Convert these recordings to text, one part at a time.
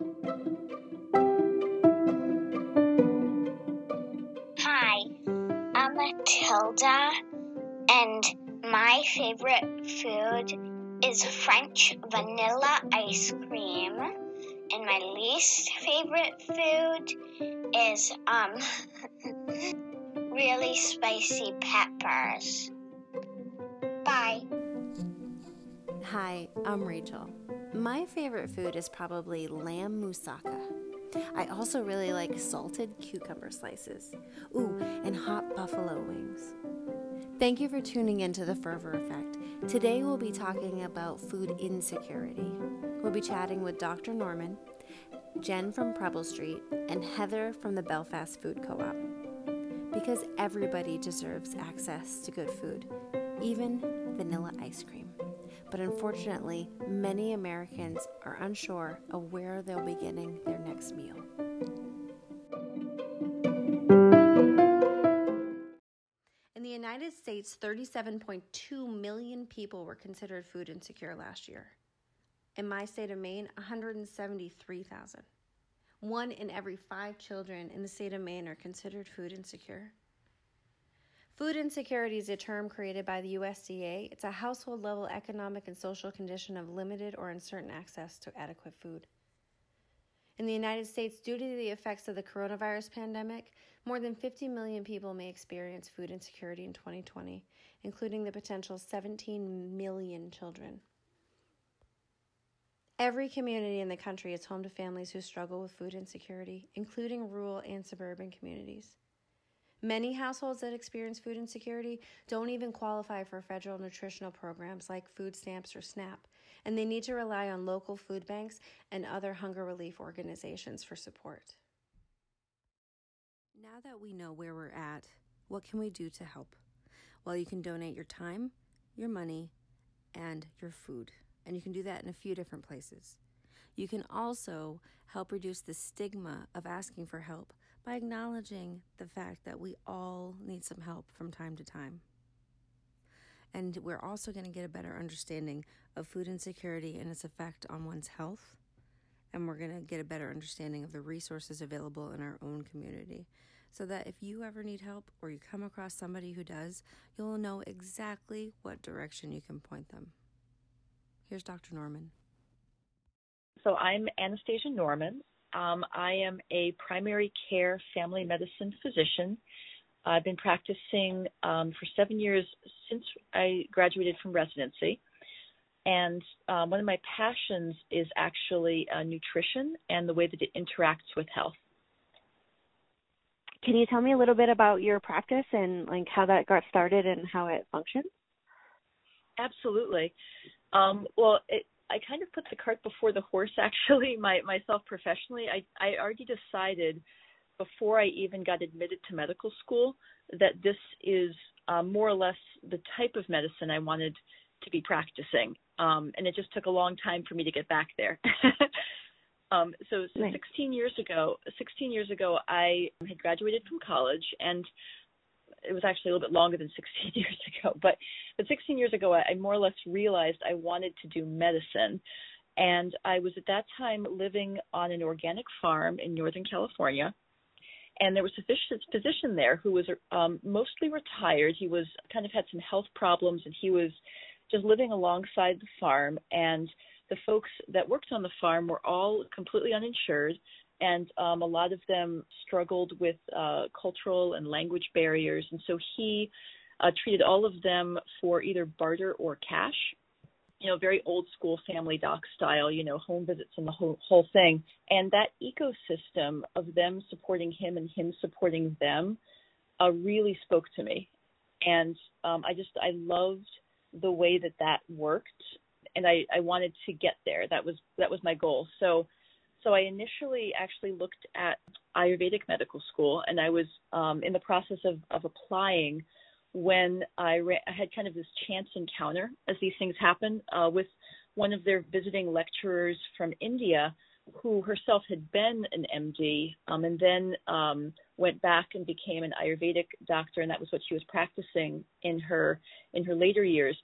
Hi, I'm Matilda, and my favorite food is French vanilla ice cream. And my least favorite food is um really spicy peppers. Bye. Hi, I'm Rachel. My favorite food is probably lamb moussaka. I also really like salted cucumber slices. Ooh, and hot buffalo wings. Thank you for tuning in to the Fervor Effect. Today we'll be talking about food insecurity. We'll be chatting with Dr. Norman, Jen from Preble Street, and Heather from the Belfast Food Co op. Because everybody deserves access to good food, even vanilla ice cream. But unfortunately, many Americans are unsure of where they'll be getting their next meal. In the United States, 37.2 million people were considered food insecure last year. In my state of Maine, 173,000. One in every five children in the state of Maine are considered food insecure. Food insecurity is a term created by the USDA. It's a household level economic and social condition of limited or uncertain access to adequate food. In the United States, due to the effects of the coronavirus pandemic, more than 50 million people may experience food insecurity in 2020, including the potential 17 million children. Every community in the country is home to families who struggle with food insecurity, including rural and suburban communities. Many households that experience food insecurity don't even qualify for federal nutritional programs like food stamps or SNAP, and they need to rely on local food banks and other hunger relief organizations for support. Now that we know where we're at, what can we do to help? Well, you can donate your time, your money, and your food. And you can do that in a few different places. You can also help reduce the stigma of asking for help by acknowledging the fact that we all need some help from time to time. And we're also going to get a better understanding of food insecurity and its effect on one's health. And we're going to get a better understanding of the resources available in our own community. So that if you ever need help or you come across somebody who does, you'll know exactly what direction you can point them. Here's Dr. Norman. So I'm Anastasia Norman. Um, I am a primary care family medicine physician. I've been practicing um, for seven years since I graduated from residency. And um, one of my passions is actually uh, nutrition and the way that it interacts with health. Can you tell me a little bit about your practice and like how that got started and how it functions? Absolutely. Um, well, it, I kind of put the cart before the horse actually my myself professionally. I I already decided before I even got admitted to medical school that this is uh, more or less the type of medicine I wanted to be practicing. Um, and it just took a long time for me to get back there. Um, so, so nice. 16 years ago 16 years ago I had graduated from college and it was actually a little bit longer than 16 years ago, but but 16 years ago, I, I more or less realized I wanted to do medicine, and I was at that time living on an organic farm in Northern California, and there was a physician there who was um, mostly retired. He was kind of had some health problems, and he was just living alongside the farm, and the folks that worked on the farm were all completely uninsured and um, a lot of them struggled with uh, cultural and language barriers. And so he uh, treated all of them for either barter or cash. You know, very old school family doc style, you know, home visits and the whole, whole thing. And that ecosystem of them supporting him and him supporting them uh, really spoke to me. And um, I just, I loved the way that that worked. And I, I wanted to get there. That was, that was my goal. So, so I initially actually looked at Ayurvedic medical school, and I was um, in the process of, of applying when I, I had kind of this chance encounter, as these things happen, uh, with one of their visiting lecturers from India, who herself had been an MD, um, and then um, went back and became an Ayurvedic doctor, and that was what she was practicing in her in her later years.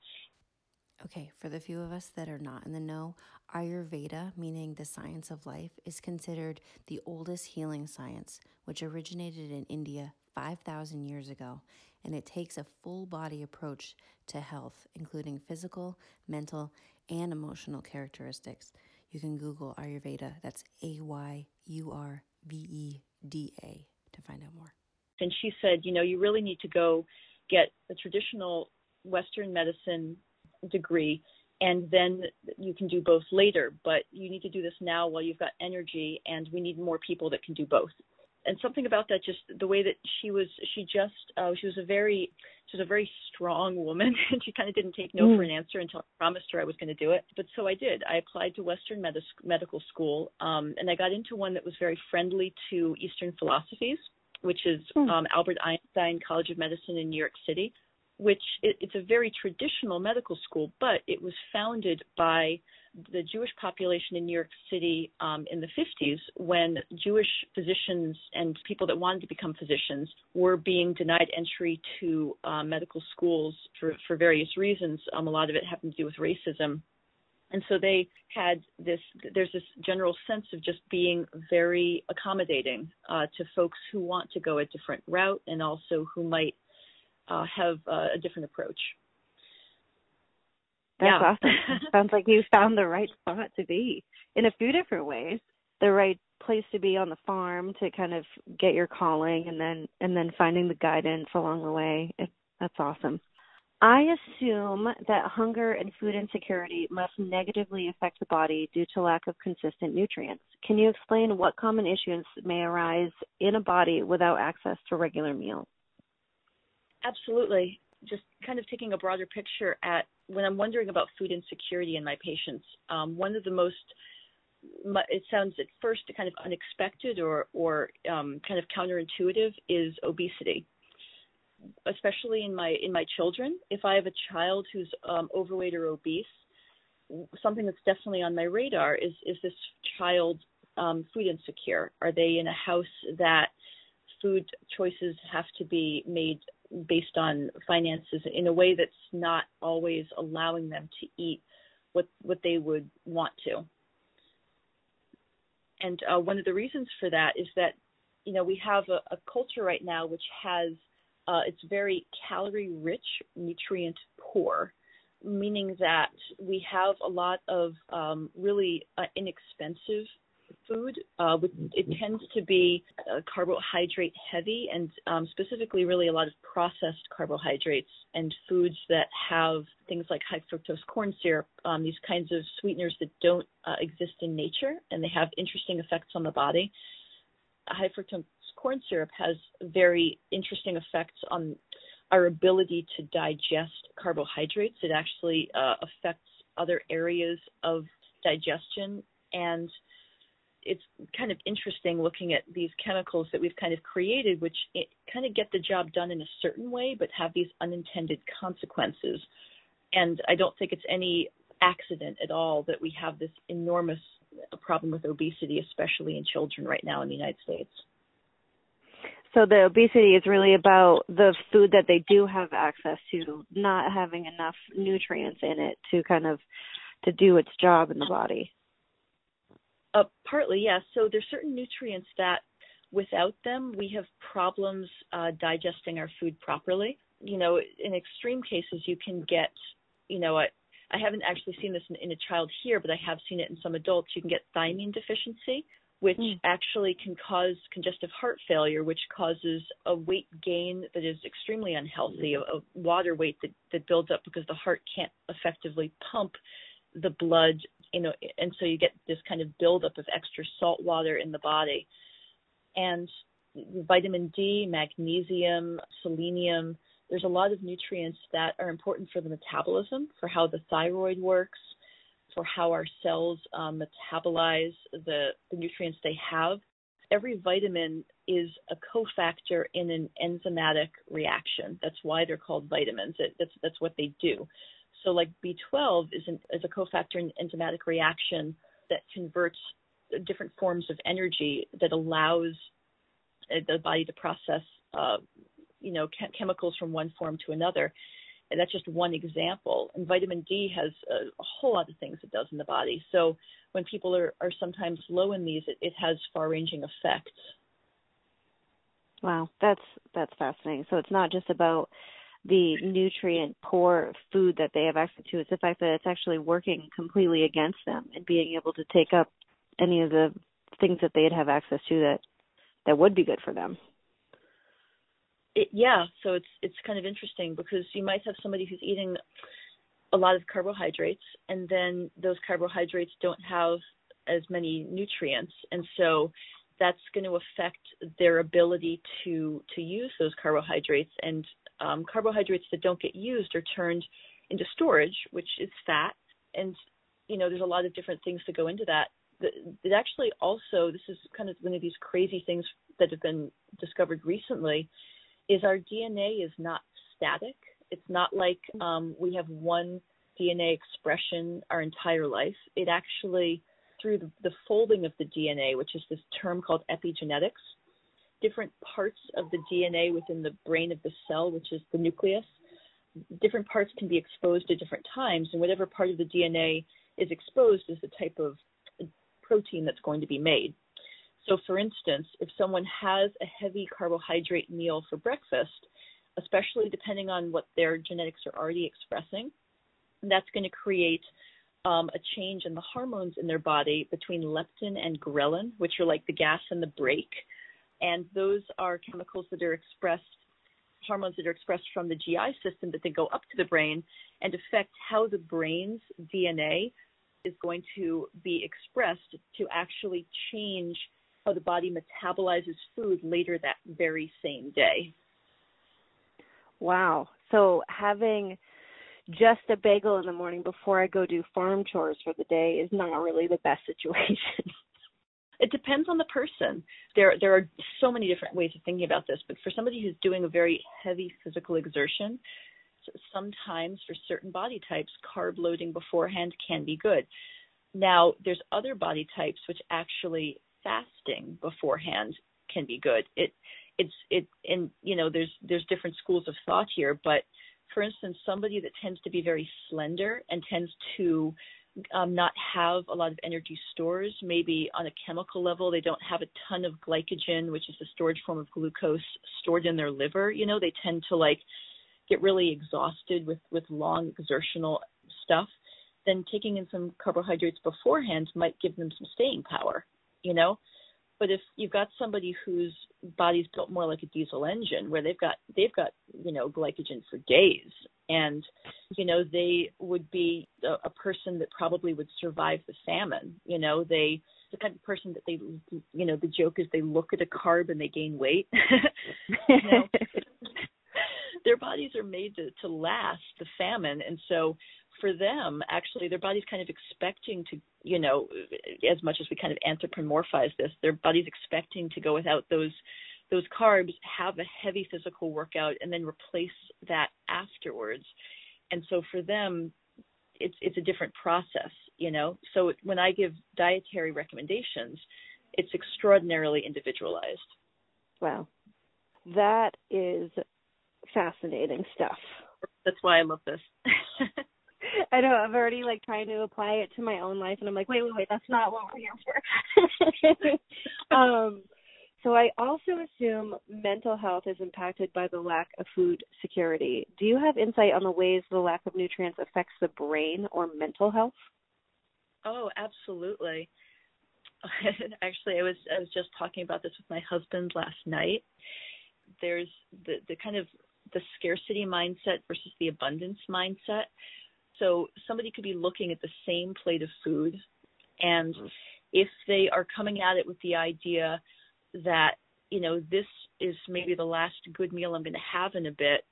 Okay, for the few of us that are not in the know, Ayurveda, meaning the science of life, is considered the oldest healing science, which originated in India 5,000 years ago, and it takes a full body approach to health, including physical, mental, and emotional characteristics. You can Google Ayurveda, that's A Y U R V E D A, to find out more. And she said, you know, you really need to go get a traditional Western medicine degree and then you can do both later but you need to do this now while you've got energy and we need more people that can do both and something about that just the way that she was she just uh, she was a very she was a very strong woman and she kind of didn't take no mm. for an answer until I promised her I was going to do it but so I did I applied to Western med- medical school um, and I got into one that was very friendly to Eastern philosophies which is mm. um, Albert Einstein College of Medicine in New York City which it, it's a very traditional medical school, but it was founded by the Jewish population in New York City um, in the 50s when Jewish physicians and people that wanted to become physicians were being denied entry to uh, medical schools for, for various reasons. Um, a lot of it happened to do with racism. And so they had this, there's this general sense of just being very accommodating uh, to folks who want to go a different route and also who might uh, have uh, a different approach. That's yeah. awesome. Sounds like you found the right spot to be in a few different ways. The right place to be on the farm to kind of get your calling, and then and then finding the guidance along the way. It, that's awesome. I assume that hunger and food insecurity must negatively affect the body due to lack of consistent nutrients. Can you explain what common issues may arise in a body without access to regular meals? Absolutely. Just kind of taking a broader picture at when I'm wondering about food insecurity in my patients, um, one of the most it sounds at first kind of unexpected or or um, kind of counterintuitive is obesity, especially in my in my children. If I have a child who's um, overweight or obese, something that's definitely on my radar is is this child um, food insecure? Are they in a house that food choices have to be made based on finances in a way that's not always allowing them to eat what what they would want to. And uh, one of the reasons for that is that you know we have a, a culture right now which has uh, it's very calorie rich, nutrient poor, meaning that we have a lot of um, really uh, inexpensive food. Uh, it tends to be uh, carbohydrate heavy and um, specifically really a lot of processed carbohydrates and foods that have things like high fructose corn syrup, um, these kinds of sweeteners that don't uh, exist in nature and they have interesting effects on the body. High fructose corn syrup has very interesting effects on our ability to digest carbohydrates. It actually uh, affects other areas of digestion and it's kind of interesting looking at these chemicals that we've kind of created, which kind of get the job done in a certain way, but have these unintended consequences. And I don't think it's any accident at all that we have this enormous problem with obesity, especially in children right now in the United States. So the obesity is really about the food that they do have access to not having enough nutrients in it to kind of to do its job in the body. Uh, partly, yes. So there's certain nutrients that without them we have problems uh, digesting our food properly. You know, in extreme cases, you can get, you know, I, I haven't actually seen this in, in a child here, but I have seen it in some adults. You can get thiamine deficiency, which mm. actually can cause congestive heart failure, which causes a weight gain that is extremely unhealthy, a, a water weight that, that builds up because the heart can't effectively pump the blood you know, and so you get this kind of buildup of extra salt water in the body. And vitamin D, magnesium, selenium, there's a lot of nutrients that are important for the metabolism, for how the thyroid works, for how our cells um, metabolize the, the nutrients they have. Every vitamin is a cofactor in an enzymatic reaction. That's why they're called vitamins. It, that's that's what they do. So, like B12 is, an, is a cofactor in enzymatic reaction that converts different forms of energy that allows uh, the body to process, uh, you know, chemicals from one form to another. And that's just one example. And vitamin D has a, a whole lot of things it does in the body. So when people are, are sometimes low in these, it, it has far-ranging effects. Wow, that's that's fascinating. So it's not just about the nutrient poor food that they have access to. It's the fact that it's actually working completely against them and being able to take up any of the things that they'd have access to that that would be good for them. It, yeah, so it's it's kind of interesting because you might have somebody who's eating a lot of carbohydrates and then those carbohydrates don't have as many nutrients and so that's going to affect their ability to to use those carbohydrates and um, carbohydrates that don't get used are turned into storage which is fat. And you know there's a lot of different things that go into that. It actually also this is kind of one of these crazy things that have been discovered recently is our dna is not static. It's not like um, we have one dna expression our entire life. It actually through the, the folding of the DNA, which is this term called epigenetics, different parts of the DNA within the brain of the cell, which is the nucleus, different parts can be exposed at different times, and whatever part of the DNA is exposed is the type of protein that's going to be made. So, for instance, if someone has a heavy carbohydrate meal for breakfast, especially depending on what their genetics are already expressing, that's going to create um, a change in the hormones in their body between leptin and ghrelin, which are like the gas and the brake. And those are chemicals that are expressed, hormones that are expressed from the GI system that then go up to the brain and affect how the brain's DNA is going to be expressed to actually change how the body metabolizes food later that very same day. Wow. So having just a bagel in the morning before I go do farm chores for the day is not really the best situation. It depends on the person. There there are so many different ways of thinking about this, but for somebody who's doing a very heavy physical exertion, sometimes for certain body types, carb loading beforehand can be good. Now, there's other body types which actually fasting beforehand can be good. It it's it and you know there's there's different schools of thought here, but for instance, somebody that tends to be very slender and tends to um, not have a lot of energy stores, maybe on a chemical level, they don't have a ton of glycogen, which is the storage form of glucose stored in their liver. You know, they tend to like get really exhausted with with long exertional stuff. Then taking in some carbohydrates beforehand might give them some staying power. You know, but if you've got somebody whose body's built more like a diesel engine, where they've got they've got you know glycogen for days, and you know they would be a, a person that probably would survive the famine. You know they the kind of person that they you know the joke is they look at a carb and they gain weight. you know? their bodies are made to, to last the famine, and so for them, actually, their body's kind of expecting to, you know, as much as we kind of anthropomorphize this, their body's expecting to go without those those carbs, have a heavy physical workout, and then replace that afterwards. And so for them, it's it's a different process, you know. So when I give dietary recommendations, it's extraordinarily individualized. Wow, that is fascinating stuff. That's why I love this. I know I'm already like trying to apply it to my own life, and I'm like, wait, wait, wait, that's not what we're here for. um, so I also assume mental health is impacted by the lack of food security. Do you have insight on the ways the lack of nutrients affects the brain or mental health? Oh, absolutely. Actually, I was I was just talking about this with my husband last night. There's the the kind of the scarcity mindset versus the abundance mindset. So somebody could be looking at the same plate of food, and mm-hmm. if they are coming at it with the idea that you know this is maybe the last good meal I'm going to have in a bit,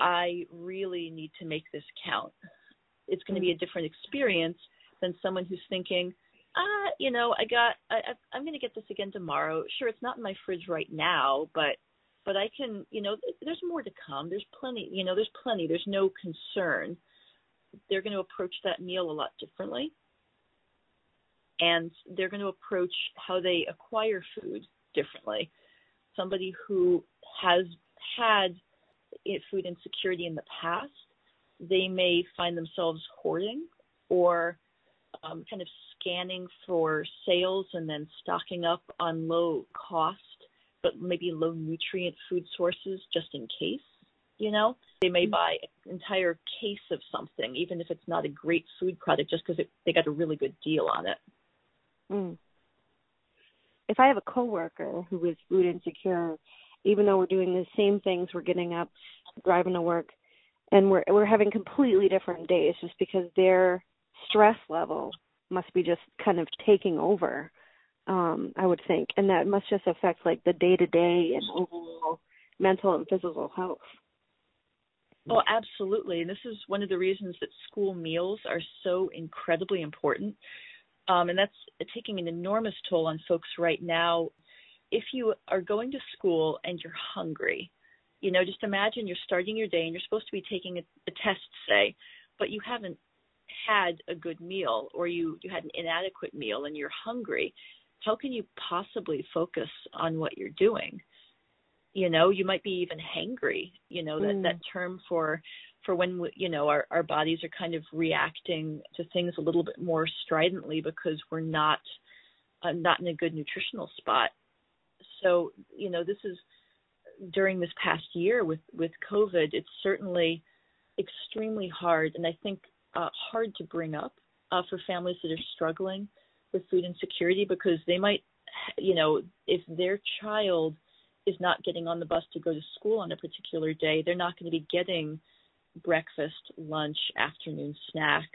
I really need to make this count. It's going to be a mm-hmm. different experience than someone who's thinking, ah, you know, I got, I, I'm going to get this again tomorrow. Sure, it's not in my fridge right now, but but I can, you know, there's more to come. There's plenty, you know, there's plenty. There's no concern they're going to approach that meal a lot differently. And they're going to approach how they acquire food differently. Somebody who has had food insecurity in the past they may find themselves hoarding or um, kind of scanning for sales and then stocking up on low cost but maybe low nutrient food sources just in case. You know, they may mm-hmm. buy an entire case of something, even if it's not a great food product, just because they got a really good deal on it. Mm. If I have a coworker who is food insecure, even though we're doing the same things, we're getting up, driving to work, and we're we're having completely different days, just because their stress level must be just kind of taking over um, I would think, and that must just affect like the day to day and overall mental and physical health. Oh, absolutely. And this is one of the reasons that school meals are so incredibly important. Um, and that's taking an enormous toll on folks right now. If you are going to school and you're hungry, you know, just imagine you're starting your day and you're supposed to be taking a, a test, say, but you haven't had a good meal or you, you had an inadequate meal and you're hungry how can you possibly focus on what you're doing? You know, you might be even hangry, you know, that, mm. that term for for when we, you know our, our bodies are kind of reacting to things a little bit more stridently because we're not uh, not in a good nutritional spot. So, you know, this is during this past year with with COVID, it's certainly extremely hard, and I think uh, hard to bring up uh, for families that are struggling with food insecurity because they might, you know, if their child is not getting on the bus to go to school on a particular day, they're not going to be getting breakfast, lunch, afternoon snack.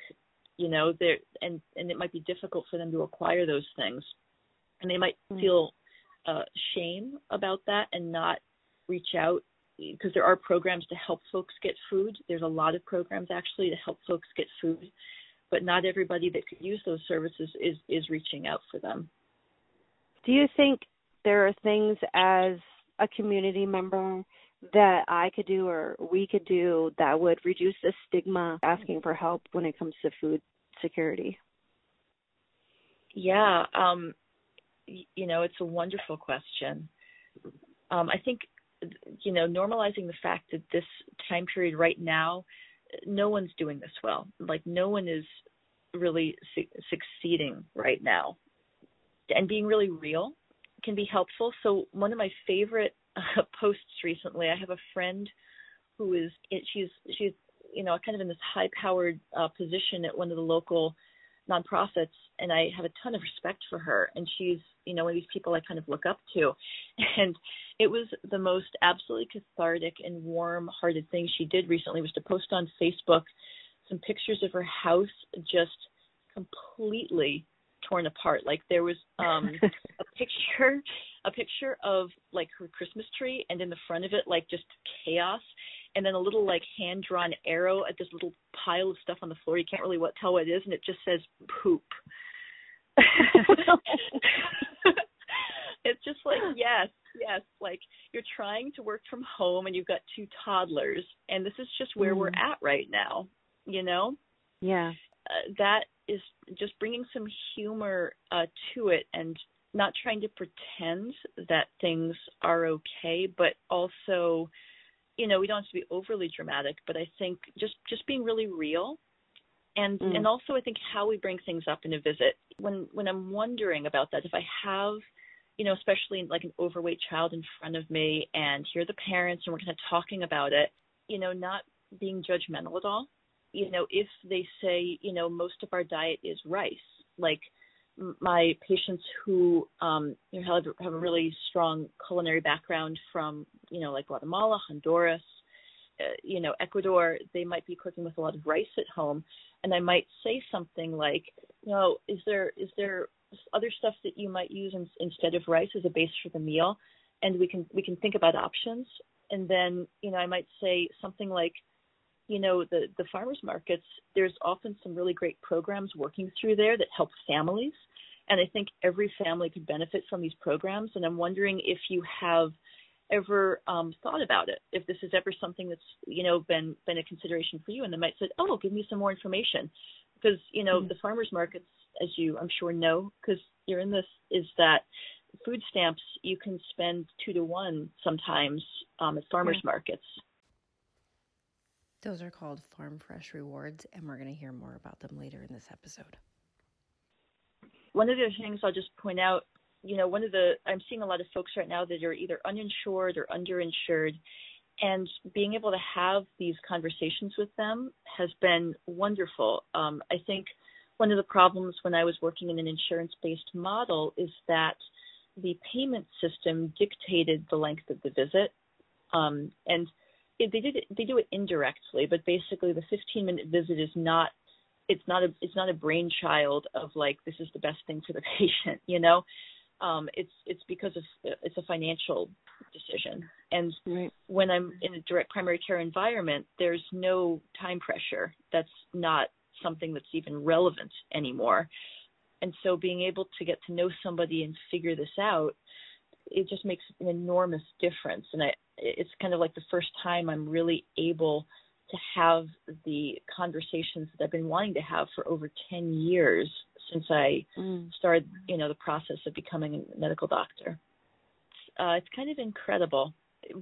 You know, there and and it might be difficult for them to acquire those things, and they might mm-hmm. feel uh, shame about that and not reach out because there are programs to help folks get food. There's a lot of programs actually to help folks get food but not everybody that could use those services is is reaching out for them. Do you think there are things as a community member that I could do or we could do that would reduce the stigma asking for help when it comes to food security? Yeah, um, you know, it's a wonderful question. Um, I think, you know, normalizing the fact that this time period right now no one's doing this well. Like no one is really su- succeeding right now. And being really real can be helpful. So one of my favorite uh, posts recently, I have a friend who is she's she's you know kind of in this high powered uh, position at one of the local nonprofits and I have a ton of respect for her. And she's you know one of these people I kind of look up to. And it was the most absolutely cathartic and warm hearted thing she did recently was to post on Facebook some pictures of her house just completely torn apart. Like there was um a picture a picture of like her christmas tree and in the front of it like just chaos and then a little like hand drawn arrow at this little pile of stuff on the floor. You can't really what tell what it is, and it just says poop. it's just like yes, yes, like you're trying to work from home and you've got two toddlers, and this is just where mm. we're at right now. You know? Yeah. Uh, that is just bringing some humor uh, to it and not trying to pretend that things are okay, but also you know, we don't have to be overly dramatic, but I think just just being really real and mm. and also I think how we bring things up in a visit. When when I'm wondering about that, if I have you know, especially like an overweight child in front of me and here are the parents and we're kind of talking about it, you know, not being judgmental at all. You know, if they say, you know, most of our diet is rice, like my patients who um, you know, have, have a really strong culinary background from you know like Guatemala, Honduras, uh, you know Ecuador, they might be cooking with a lot of rice at home, and I might say something like, you know, is there is there other stuff that you might use in, instead of rice as a base for the meal, and we can we can think about options, and then you know I might say something like you know the the farmers markets there's often some really great programs working through there that help families and I think every family could benefit from these programs. And I'm wondering if you have ever um, thought about it, if this is ever something that's you know been been a consideration for you, and they might say, "Oh, give me some more information," because you know mm-hmm. the farmers markets, as you I'm sure know, because you're in this, is that food stamps you can spend two to one sometimes um, at farmers markets Those are called Farm Fresh Rewards, and we're going to hear more about them later in this episode. One of the things I'll just point out, you know, one of the, I'm seeing a lot of folks right now that are either uninsured or underinsured, and being able to have these conversations with them has been wonderful. Um, I think one of the problems when I was working in an insurance based model is that the payment system dictated the length of the visit. Um, and it, they did it, they do it indirectly, but basically the 15 minute visit is not it's not a it's not a brainchild of like this is the best thing for the patient, you know. Um, it's it's because of it's a financial decision, and right. when I'm in a direct primary care environment, there's no time pressure. That's not something that's even relevant anymore. And so being able to get to know somebody and figure this out, it just makes an enormous difference. And I, it's kind of like the first time I'm really able to have the conversations that I've been wanting to have for over 10 years since I mm. started, you know, the process of becoming a medical doctor. Uh, it's kind of incredible.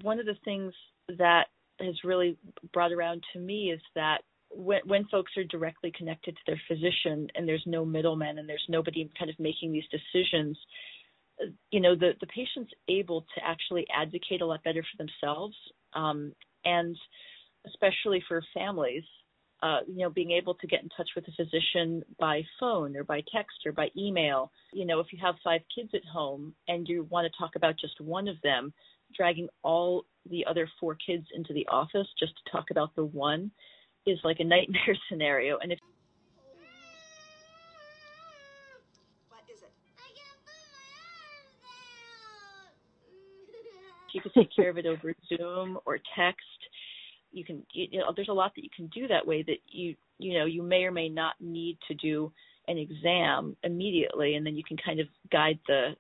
One of the things that has really brought around to me is that when, when folks are directly connected to their physician and there's no middleman and there's nobody kind of making these decisions, you know, the, the patient's able to actually advocate a lot better for themselves. Um, and especially for families, uh, you know, being able to get in touch with a physician by phone or by text or by email. You know, if you have five kids at home and you want to talk about just one of them, dragging all the other four kids into the office just to talk about the one is like a nightmare scenario. And if you take care of it over Zoom or text. You can, you know, there's a lot that you can do that way that you, you know, you may or may not need to do an exam immediately, and then you can kind of guide the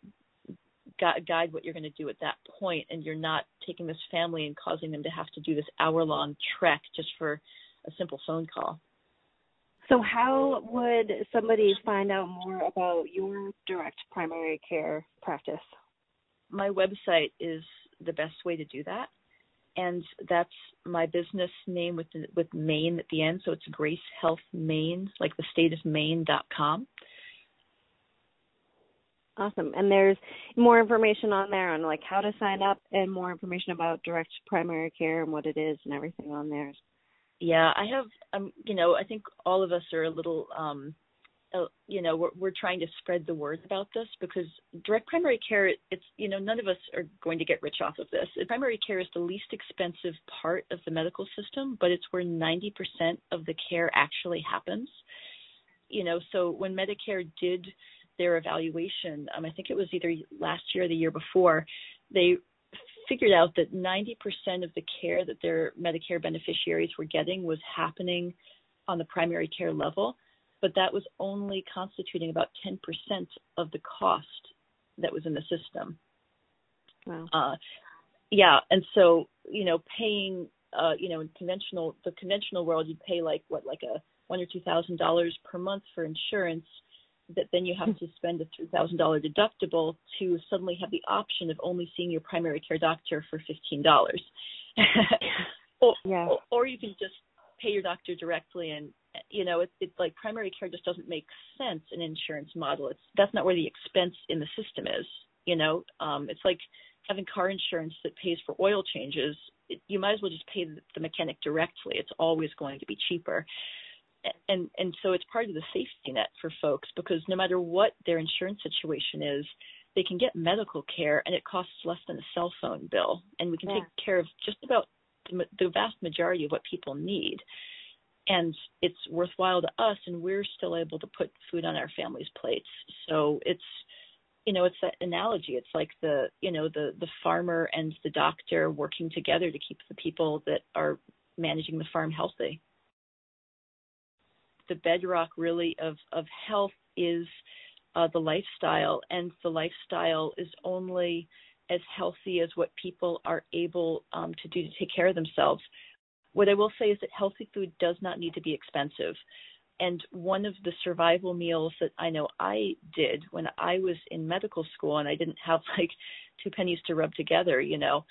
guide what you're going to do at that point, and you're not taking this family and causing them to have to do this hour long trek just for a simple phone call. So, how would somebody find out more about your direct primary care practice? My website is the best way to do that. And that's my business name with the, with Maine at the end. So it's Grace Health Maine, like the state of Maine.com. Awesome. And there's more information on there on like how to sign up and more information about direct primary care and what it is and everything on there. Yeah, I have um you know, I think all of us are a little um uh, you know we're, we're trying to spread the word about this because direct primary care it's you know none of us are going to get rich off of this. Primary care is the least expensive part of the medical system but it's where 90% of the care actually happens. You know so when medicare did their evaluation um, i think it was either last year or the year before they figured out that 90% of the care that their medicare beneficiaries were getting was happening on the primary care level but that was only constituting about 10% of the cost that was in the system. Wow. Uh, yeah, and so you know, paying, uh, you know, in conventional the conventional world, you'd pay like what, like a one or two thousand dollars per month for insurance. That then you have to spend a three thousand dollar deductible to suddenly have the option of only seeing your primary care doctor for fifteen dollars. or, yeah. or, or you can just pay your doctor directly and you know it's it's like primary care just doesn't make sense in insurance model. It's that's not where the expense in the system is you know? Um it's like having car insurance that pays for oil changes it, you might as well just pay the, mechanic directly. It's always going to be cheaper. And and so it's part of the safety net for folks because no matter what their insurance situation is they can get medical care and it costs less than a cell phone bill. And we can yeah. take care of just about the vast majority of what people need and it's worthwhile to us and we're still able to put food on our families plates. So it's you know it's that analogy. It's like the you know the the farmer and the doctor working together to keep the people that are managing the farm healthy. The bedrock really of of health is uh, the lifestyle and the lifestyle is only as healthy as what people are able um, to do to take care of themselves what I will say is that healthy food does not need to be expensive. And one of the survival meals that I know I did when I was in medical school and I didn't have like two pennies to rub together, you know,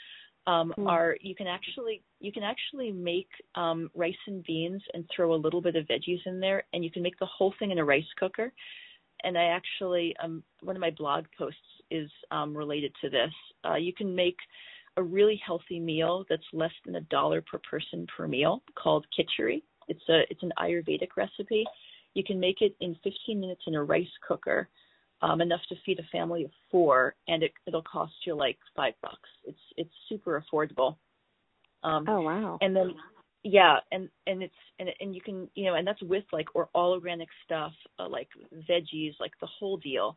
um, mm. are you can actually you can actually make um, rice and beans and throw a little bit of veggies in there, and you can make the whole thing in a rice cooker. And I actually um, one of my blog posts is um, related to this. Uh, you can make a really healthy meal that's less than a dollar per person per meal called khichdi. It's a it's an Ayurvedic recipe. You can make it in 15 minutes in a rice cooker um, enough to feed a family of four, and it, it'll cost you like five bucks. It's it's super affordable. Um, oh wow! And then yeah, and and it's and and you can you know, and that's with like or all organic stuff, uh, like veggies, like the whole deal.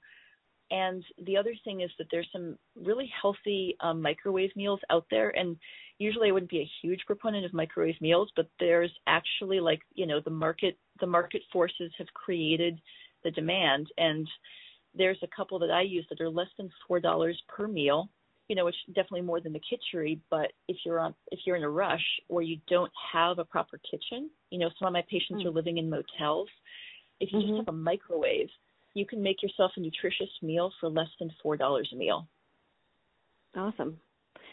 And the other thing is that there's some really healthy um, microwave meals out there, and usually I wouldn't be a huge proponent of microwave meals, but there's actually like you know the market the market forces have created the demand and there's a couple that I use that are less than four dollars per meal. You know, which definitely more than the kitchery. But if you're on, if you're in a rush or you don't have a proper kitchen, you know, some of my patients mm-hmm. are living in motels. If you mm-hmm. just have a microwave, you can make yourself a nutritious meal for less than four dollars a meal. Awesome.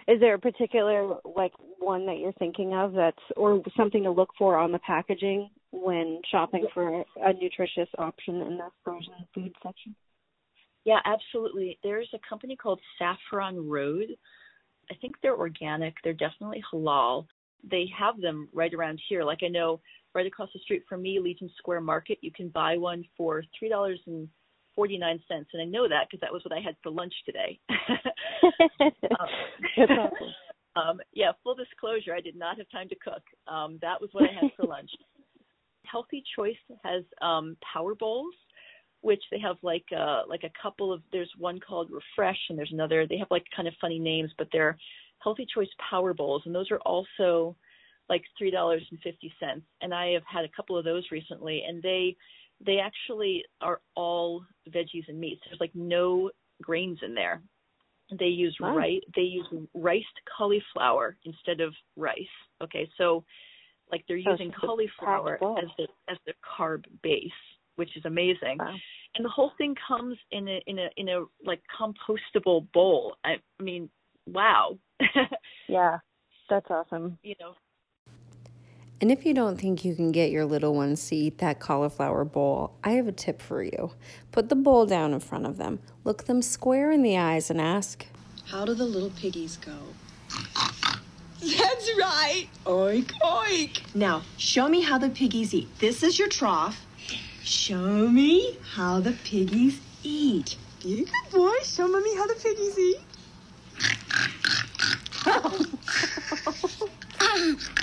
Is there a particular like one that you're thinking of that's or something to look for on the packaging when shopping for a nutritious option in the frozen food section? Yeah, absolutely. There's a company called Saffron Road. I think they're organic. They're definitely halal. They have them right around here. Like I know right across the street from me, Legion Square Market, you can buy one for three dollars and forty nine cents, and I know that because that was what I had for lunch today. um, um, yeah, full disclosure, I did not have time to cook. Um, that was what I had for lunch. Healthy Choice has um, power bowls which they have like uh like a couple of there's one called refresh and there's another they have like kind of funny names but they're healthy choice power bowls and those are also like three dollars and fifty cents and i have had a couple of those recently and they they actually are all veggies and meats there's like no grains in there they use rice they use riced cauliflower instead of rice okay so like they're using cauliflower as the as the carb base which is amazing. Wow. And the whole thing comes in a in a in a like compostable bowl. I, I mean, wow. yeah, that's awesome. You know. And if you don't think you can get your little ones to eat that cauliflower bowl, I have a tip for you. Put the bowl down in front of them, look them square in the eyes, and ask, How do the little piggies go? That's right. Oink, oink. Now, show me how the piggies eat. This is your trough. Show me how the piggies eat. Be a good boy. Show mommy how the piggies eat.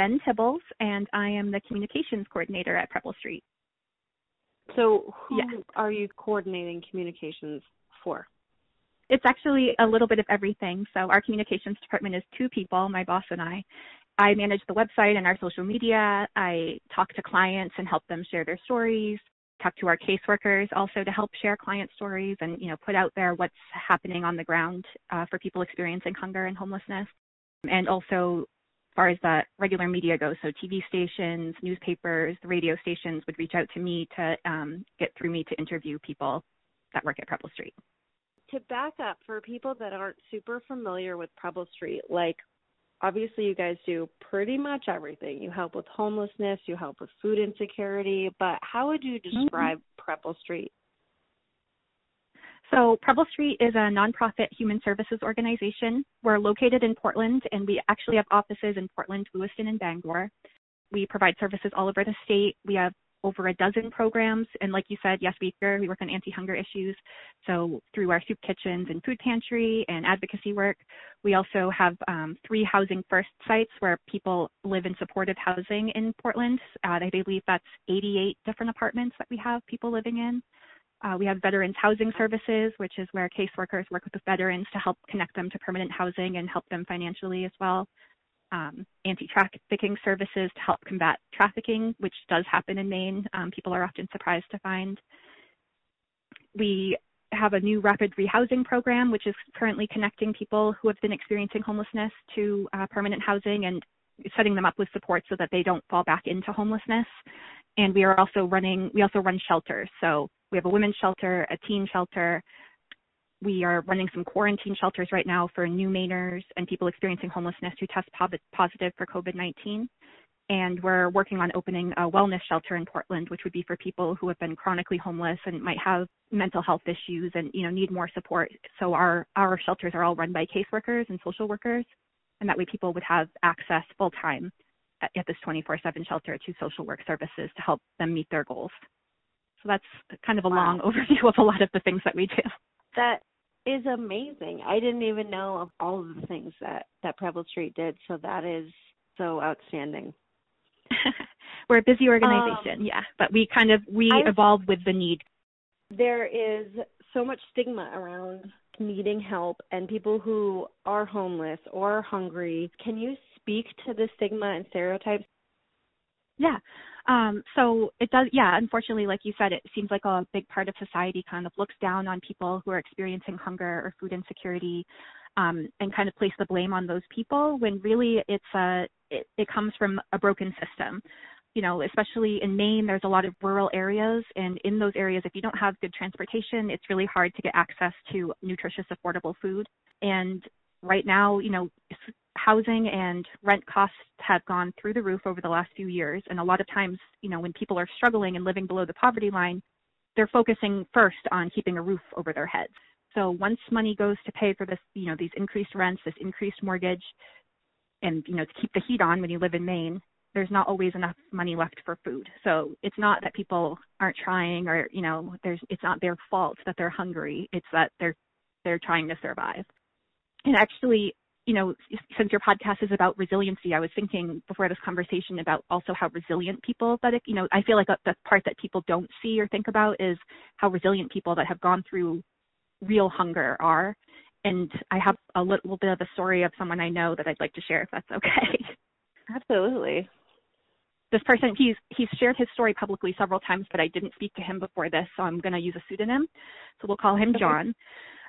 Jen Tibbals, and I am the communications coordinator at Preble Street. So, who yes. are you coordinating communications for? It's actually a little bit of everything. So, our communications department is two people, my boss and I. I manage the website and our social media. I talk to clients and help them share their stories. Talk to our caseworkers also to help share client stories and you know put out there what's happening on the ground uh, for people experiencing hunger and homelessness. And also far as the regular media goes, so TV stations, newspapers, the radio stations would reach out to me to um, get through me to interview people that work at Preble Street. To back up, for people that aren't super familiar with Preble Street, like obviously you guys do pretty much everything. You help with homelessness, you help with food insecurity, but how would you Mm-hmm. describe mm-hmm. Preble Street? So, Preble Street is a nonprofit human services organization. We're located in Portland, and we actually have offices in Portland, Lewiston, and Bangor. We provide services all over the state. We have over a dozen programs, and like you said, yes, we we work on anti-hunger issues. So, through our soup kitchens and food pantry and advocacy work, we also have um, three housing first sites where people live in supportive housing in Portland. Uh, I believe that's 88 different apartments that we have people living in. Uh, we have Veterans Housing Services, which is where caseworkers work with veterans to help connect them to permanent housing and help them financially as well. Um, anti-trafficking services to help combat trafficking, which does happen in Maine. Um, people are often surprised to find. We have a new rapid rehousing program, which is currently connecting people who have been experiencing homelessness to uh, permanent housing and setting them up with support so that they don't fall back into homelessness. And we are also running, we also run shelters. So we have a women's shelter, a teen shelter. We are running some quarantine shelters right now for new Mainers and people experiencing homelessness who test positive for COVID 19. And we're working on opening a wellness shelter in Portland, which would be for people who have been chronically homeless and might have mental health issues and you know need more support. So our our shelters are all run by caseworkers and social workers, and that way people would have access full time at, at this 24/7 shelter to social work services to help them meet their goals. So that's kind of a wow. long overview of a lot of the things that we do. That is amazing. I didn't even know of all of the things that that Preble Street did. So that is so outstanding. We're a busy organization, um, yeah, but we kind of we I, evolve with the need. There is so much stigma around needing help and people who are homeless or hungry. Can you speak to the stigma and stereotypes? Yeah. Um, so it does, yeah, unfortunately, like you said, it seems like a big part of society kind of looks down on people who are experiencing hunger or food insecurity um, and kind of place the blame on those people when really it's a, it, it comes from a broken system. You know, especially in Maine, there's a lot of rural areas, and in those areas, if you don't have good transportation, it's really hard to get access to nutritious, affordable food. And right now, you know, housing and rent costs have gone through the roof over the last few years. And a lot of times, you know, when people are struggling and living below the poverty line, they're focusing first on keeping a roof over their heads. So once money goes to pay for this, you know, these increased rents, this increased mortgage, and, you know, to keep the heat on when you live in Maine, there's not always enough money left for food. So it's not that people aren't trying or, you know, there's it's not their fault that they're hungry. It's that they're they're trying to survive. And actually, you know, since your podcast is about resiliency, I was thinking before this conversation about also how resilient people that, you know, I feel like the part that people don't see or think about is how resilient people that have gone through real hunger are. And I have a little bit of a story of someone I know that I'd like to share if that's okay. Absolutely. This person, he's he's shared his story publicly several times, but I didn't speak to him before this, so I'm going to use a pseudonym. So we'll call him John.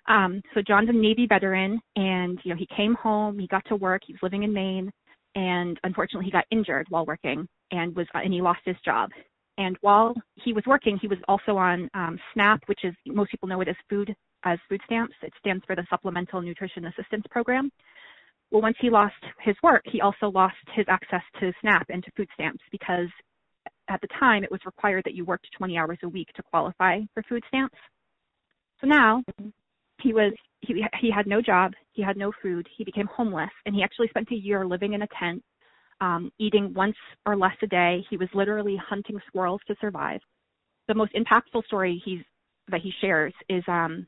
Um, so John's a Navy veteran, and you know he came home, he got to work, he was living in Maine, and unfortunately he got injured while working, and was and he lost his job. And while he was working, he was also on um, SNAP, which is most people know it as food as food stamps. It stands for the Supplemental Nutrition Assistance Program. Well, once he lost his work, he also lost his access to SNAP and to food stamps because at the time it was required that you worked 20 hours a week to qualify for food stamps. So now he was he he had no job, he had no food, he became homeless, and he actually spent a year living in a tent, um, eating once or less a day. He was literally hunting squirrels to survive. The most impactful story he's that he shares is um,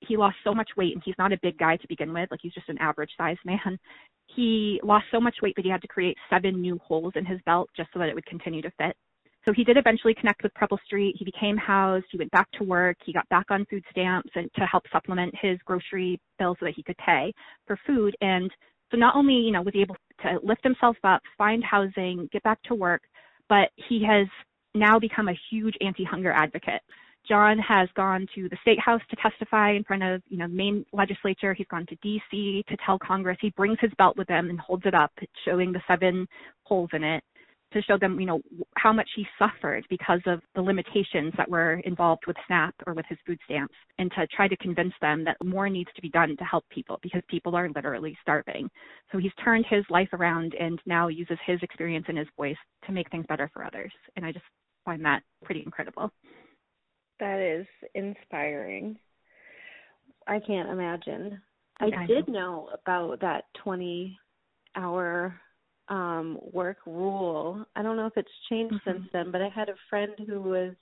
he lost so much weight, and he's not a big guy to begin with, like he's just an average sized man. He lost so much weight that he had to create seven new holes in his belt just so that it would continue to fit. So he did eventually connect with Preble Street. He became housed. He went back to work. He got back on food stamps and to help supplement his grocery bill so that he could pay for food. And so not only, you know, was he able to lift himself up, find housing, get back to work, but he has now become a huge anti-hunger advocate. John has gone to the state house to testify in front of, you know, the Maine legislature. He's gone to DC to tell Congress. He brings his belt with him and holds it up, showing the seven holes in it to show them, you know, how much he suffered because of the limitations that were involved with SNAP or with his food stamps, and to try to convince them that more needs to be done to help people because people are literally starving. So he's turned his life around and now uses his experience and his voice to make things better for others. And I just find that pretty incredible. That is inspiring. I can't imagine. I, I did know about that 20 hour um work rule. I don't know if it's changed Mhm. since then, but I had a friend who was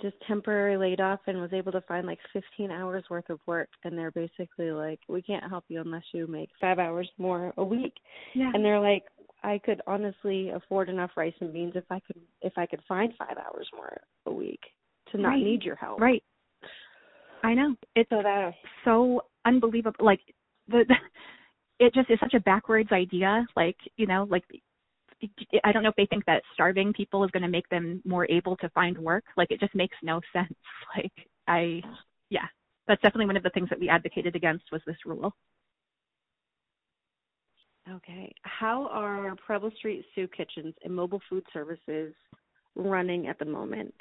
just temporarily laid off and was able to find like 15 hours worth of work and they're basically like we can't help you unless you make 5 hours more a week. Yeah. And they're like I could honestly afford enough rice and beans if I could if I could find 5 hours more a week to not Right. need your help. Right. I know. It's So that so unbelievable. Like the, the it just is such a backwards idea. Like, you know, like I don't know if they think that starving people is going to make them more able to find work. Like it just makes no sense. Like I yeah, that's definitely one of the things that we advocated against was this rule. Okay. How are Preble Street Soup Kitchens and mobile food services running at the moment?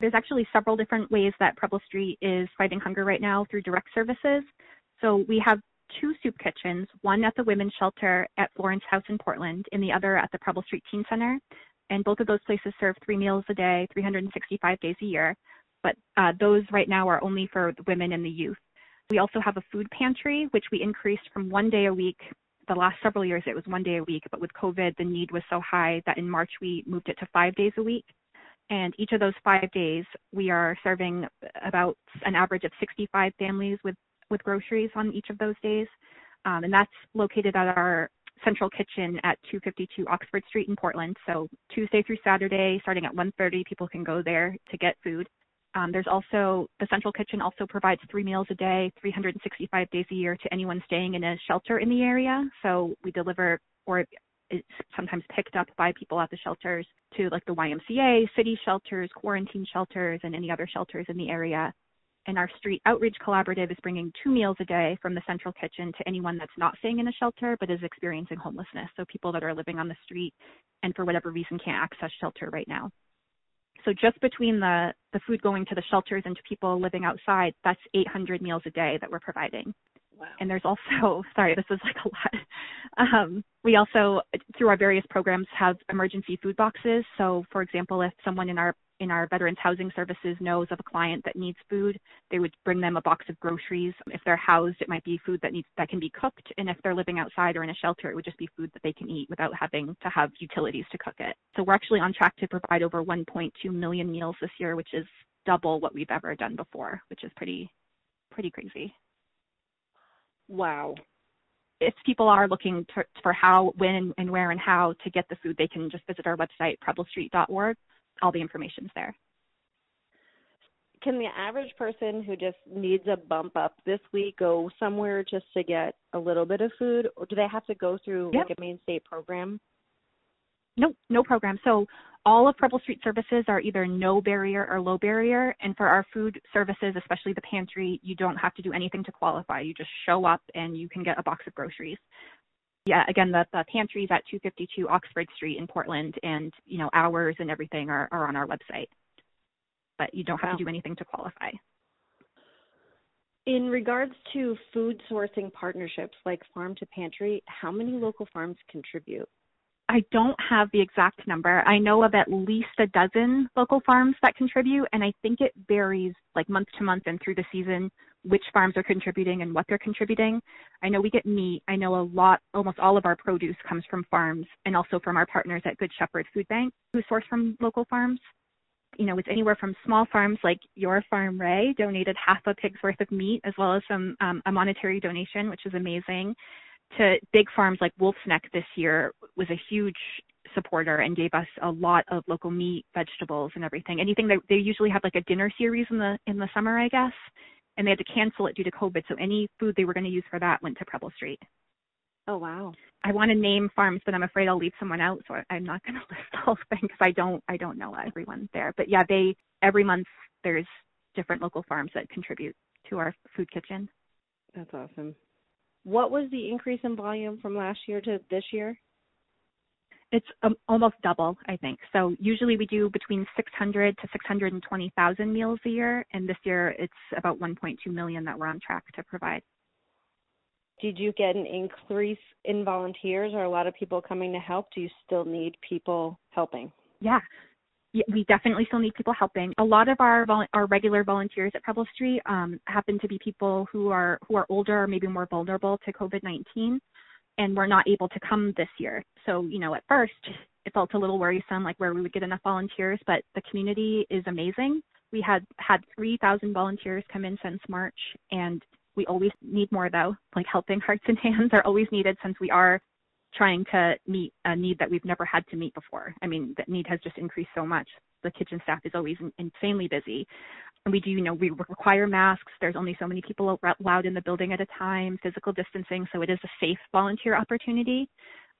There's actually several different ways that Preble Street is fighting hunger right now through direct services. So we have two soup kitchens, one at the Women's Shelter at Florence House in Portland, and the other at the Preble Street Teen Center. And both of those places serve three meals a day, 365 days a year. But uh, those right now are only for the women and the youth. We also have a food pantry, which we increased from one day a week. The last several years it was one day a week, but with COVID, the need was so high that in March we moved it to five days a week. And each of those five days, we are serving about an average of 65 families with, with groceries on each of those days. Um, and that's located at our central kitchen at 252 Oxford Street in Portland. So Tuesday through Saturday, starting at 1.30, people can go there to get food. Um, there's also, the central kitchen also provides three meals a day, 365 days a year to anyone staying in a shelter in the area. So we deliver, or it's sometimes picked up by people at the shelters to like the YMCA, city shelters, quarantine shelters, and any other shelters in the area. And our street outreach collaborative is bringing two meals a day from the central kitchen to anyone that's not staying in a shelter but is experiencing homelessness. So people that are living on the street and for whatever reason can't access shelter right now. So just between the, the food going to the shelters and to people living outside, that's 800 meals a day that we're providing. And there's also, sorry, this is like a lot. Um, we also, through our various programs, have emergency food boxes. So, for example, if someone in our in our Veterans Housing Services knows of a client that needs food, they would bring them a box of groceries. If they're housed, it might be food that needs that can be cooked, and if they're living outside or in a shelter, it would just be food that they can eat without having to have utilities to cook it. So we're actually on track to provide over 1.2 million meals this year, which is double what we've ever done before, which is pretty pretty crazy. Wow. if people are looking to, for how, when, and where and how to get the food, they can just visit our website, preblestreet.org. All the information's there. Can the average person who just needs a bump up this week go somewhere just to get a little bit of food, or do they have to go through Yep. like a Maine state program? No, no program. So all of Preble Street services are either no barrier or low barrier. And for our food services, especially the pantry, you don't have to do anything to qualify. You just show up and you can get a box of groceries. Yeah, again, the, the pantry is at 252 Oxford Street in Portland, and you know hours and everything are, are on our website. But you don't have Wow. to do anything to qualify. In regards to food sourcing partnerships like farm to pantry, how many local farms contribute? I don't have the exact number. I know of at least a dozen local farms that contribute, and I think it varies like month to month and through the season which farms are contributing and what they're contributing. I know we get meat. I know a lot, almost all of our produce comes from farms and also from our partners at Good Shepherd Food Bank who source from local farms. You know, it's anywhere from small farms like your farm, Ray, donated half a pig's worth of meat as well as some um, a monetary donation, which is amazing to big farms like Wolf's Neck this year was a huge supporter and gave us a lot of local meat, vegetables, and everything. Anything that they usually have like a dinner series in the in the summer, I guess, and they had to cancel it due to COVID. So any food they were going to use for that went to Preble Street. Oh wow. I want to name farms, but I'm afraid I'll leave someone out, so I'm not going to list all of them because I don't I don't know everyone there. But yeah, they every month there's different local farms that contribute to our food kitchen. That's awesome. What was the increase in volume from last year to this year? It's um, almost double, I think. So usually we do between 600 to 620,000 meals a year, and this year it's about 1.2 million that we're on track to provide. Did you get an increase in volunteers or a lot of people coming to help? Do you still need people helping? Yeah, we definitely still need people helping. A lot of our vol- our regular volunteers at Preble Street um, happen to be people who are who are older or maybe more vulnerable to COVID nineteen, and were not able to come this year. So you know, at first it felt a little worrisome, like where we would get enough volunteers. But the community is amazing. We had had three thousand volunteers come in since March, and we always need more though. Like helping hearts and hands are always needed since we are trying to meet a need that we've never had to meet before. I mean, that need has just increased so much. The kitchen staff is always insanely busy. And we do, you know, we require masks. There's only so many people allowed in the building at a time, physical distancing. So it is a safe volunteer opportunity.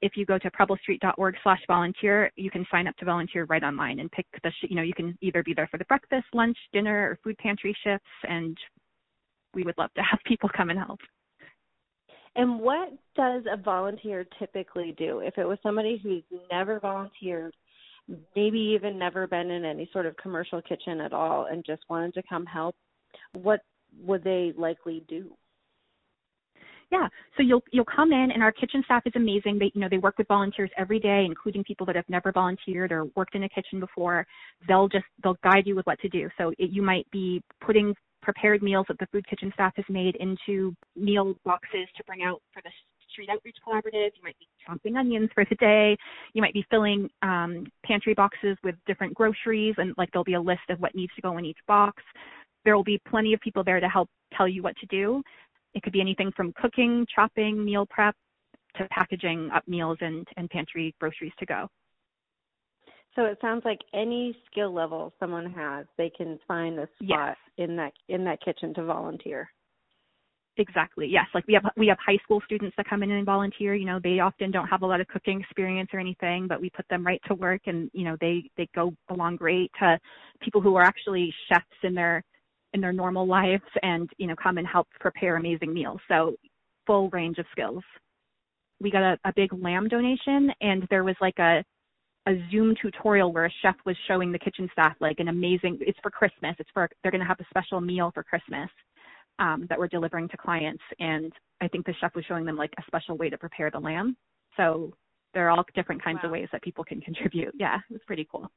If you go to preblestreet.org slash volunteer, you can sign up to volunteer right online and pick the, you know, you can either be there for the breakfast, lunch, dinner, or food pantry shifts. And we would love to have people come and help. And what does a volunteer typically do? If it was somebody who's never volunteered, maybe even never been in any sort of commercial kitchen at all and just wanted to come help, what would they likely do? Yeah, so you'll you'll come in, and our kitchen staff is amazing. They you know they work with volunteers every day, including people that have never volunteered or worked in a kitchen before. They'll just they'll guide you with what to do. So it, you might be putting prepared meals that the food kitchen staff has made into meal boxes to bring out for the street outreach collaborative. You might be chopping onions for the day. You might be filling um, pantry boxes with different groceries, and like there'll be a list of what needs to go in each box. There will be plenty of people there to help tell you what to do. It could be anything from cooking, chopping, meal prep, to packaging up meals and, and pantry groceries to go. So it sounds like any skill level someone has, they can find a spot yes. in that in that kitchen to volunteer. Exactly. Yes. Like we have we have high school students that come in and volunteer. You know, they often don't have a lot of cooking experience or anything, but we put them right to work, and you know, they they go along great to people who are actually chefs in their in their normal lives, and you know, come and help prepare amazing meals. So full range of skills. We got a, a big lamb donation, and there was like a a Zoom tutorial where a chef was showing the kitchen staff like an amazing. It's for Christmas. It's for they're going to have a special meal for Christmas um, that we're delivering to clients, and I think the chef was showing them like a special way to prepare the lamb. So there are all different kinds wow. of ways that people can contribute. Yeah, it's pretty cool.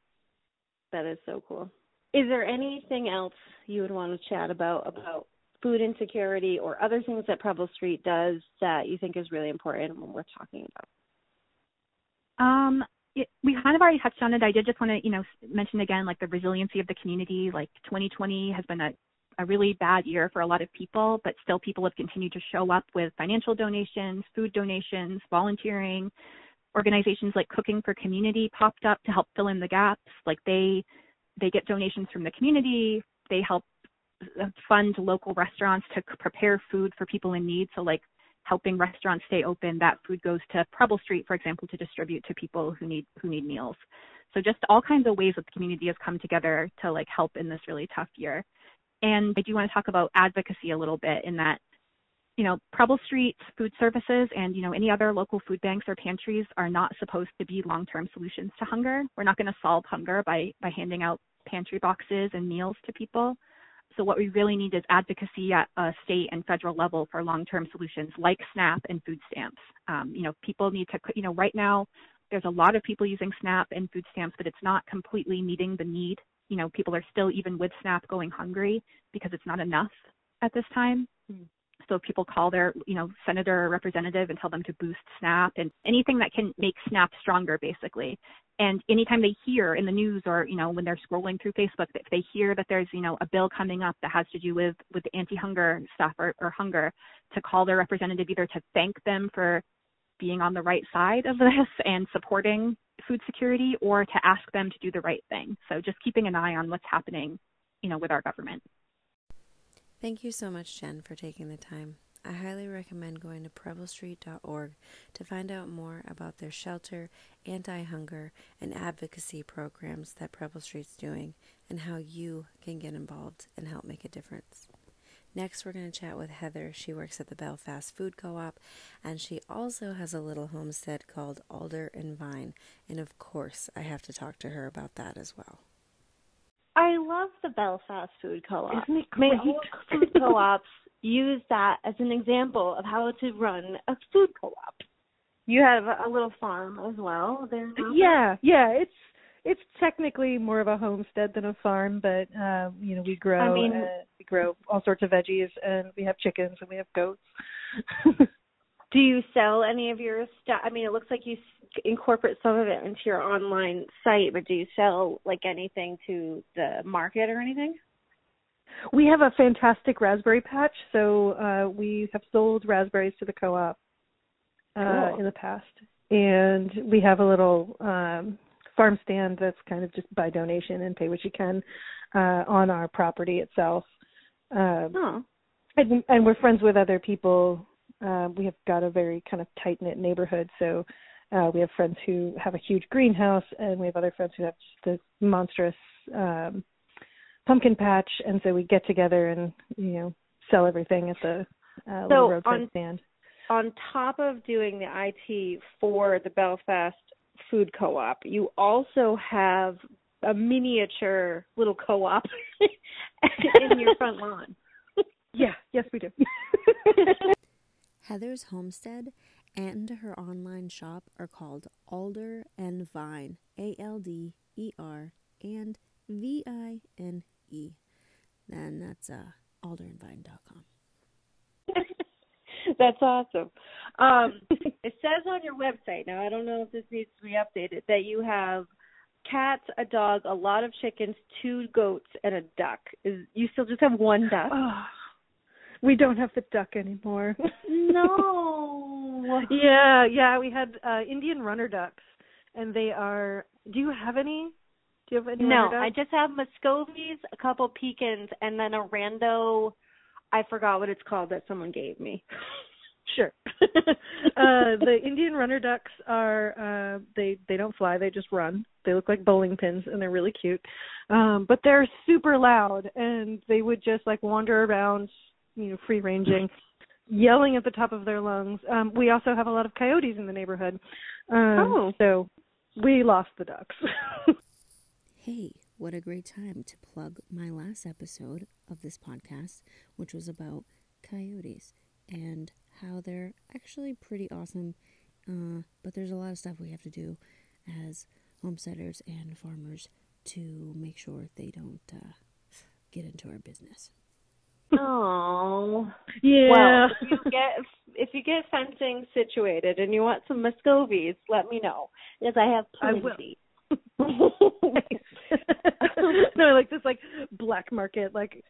That is so cool. Is there anything else you would want to chat about about food insecurity or other things that Preble Street does that you think is really important when we're talking about? Um, it, we kind of already touched on it. I did just want to, you know, mention again, like the resiliency of the community. Like 2020 has been a, a really bad year for a lot of people, but still people have continued to show up with financial donations, food donations, volunteering. Organizations like Cooking for Community popped up to help fill in the gaps. Like they, they get donations from the community. They help uh, fund local restaurants to prepare food for people in need. So like helping restaurants stay open, that food goes to Preble Street, for example, to distribute to people who need who need meals. So just all kinds of ways that the community has come together to like help in this really tough year. And I do want to talk about advocacy a little bit in that, you know, Preble Street food services and, you know, any other local food banks or pantries are not supposed to be long-term solutions to hunger. We're not going to solve hunger by by handing out pantry boxes and meals to people. So what we really need is advocacy at a state and federal level for long-term solutions like SNAP and food stamps. Um, you know, people need to, you know, right now there's a lot of people using SNAP and food stamps, but it's not completely meeting the need. You know, people are still even with SNAP going hungry because it's not enough at this time. Mm. So people call their, you know, senator or representative and tell them to boost SNAP and anything that can make SNAP stronger, basically. And anytime they hear in the news or, you know, when they're scrolling through Facebook, if they hear that there's, you know, a bill coming up that has to do with, with anti-hunger stuff or, or hunger, to call their representative either to thank them for being on the right side of this and supporting food security or to ask them to do the right thing. So just keeping an eye on what's happening, you know, with our government. Thank you so much, Jen, for taking the time. I highly recommend going to preblestreet.org to find out more about their shelter, anti hunger, and advocacy programs that Preble Street's doing and how you can get involved and help make a difference. Next, we're going to chat with Heather. She works at the Belfast Food Co op, and she also has a little homestead called Alder and Vine. And of course, I have to talk to her about that as well. I love the Belfast Food Co-op. Isn't it great? food co-ops use that as an example of how to run a food co-op. You have a little farm as well. There. Yeah, yeah. It's it's technically more of a homestead than a farm, but uh, you know we grow. I mean- uh, we grow all sorts of veggies, and we have chickens, and we have goats. Do you sell any of your stuff? I mean, it looks like you incorporate some of it into your online site, but do you sell like anything to the market or anything? we have a fantastic raspberry patch, so uh, we have sold raspberries to the co-op uh, Cool. in the past, and we have a little um, farm stand that's kind of just by donation and pay what you can uh, on our property itself. Um, Oh, and, and we're friends with other people. Uh, we have got a very kind of tight knit neighborhood, so uh, we have friends who have a huge greenhouse, and we have other friends who have just this monstrous um, pumpkin patch, and so we get together and you know sell everything at the uh, So little roadside on- stand. on top of doing the IT for the Belfast Food Co-op, you also have a miniature little co-op in your front lawn. Yeah, yes, we do. Heather's homestead and her online shop are called Alder and Vine, A L D E R and V I N E. Then that's uh, alderandvine.com. That's awesome. Um, it says on your website now. I don't know if this needs to be updated that you have cats, a dog, a lot of chickens, two goats, and a duck. Is you still just have one duck? We don't have the duck anymore. no. yeah, yeah, we had uh Indian runner ducks, and they are. Do you have any? Do you have any? No, I just have Muscovies, a couple Pekins, and then a rando. I forgot what it's called that someone gave me. Sure. uh the Indian runner ducks are uh they they don't fly, they just run. They look like bowling pins and they're really cute. Um but they're super loud and they would just like wander around, you know, free ranging, yelling at the top of their lungs. Um we also have a lot of coyotes in the neighborhood. Um Oh. so we lost the ducks. Hey, what a great time to plug my last episode of this podcast, which was about coyotes and how they're actually pretty awesome. Uh, but there's a lot of stuff we have to do as homesteaders and farmers to make sure they don't uh, get into our business. Oh. yeah. Well, if you get if you get fencing situated and you want some Muscovies, let me know because I have I plenty. no, like this like black market like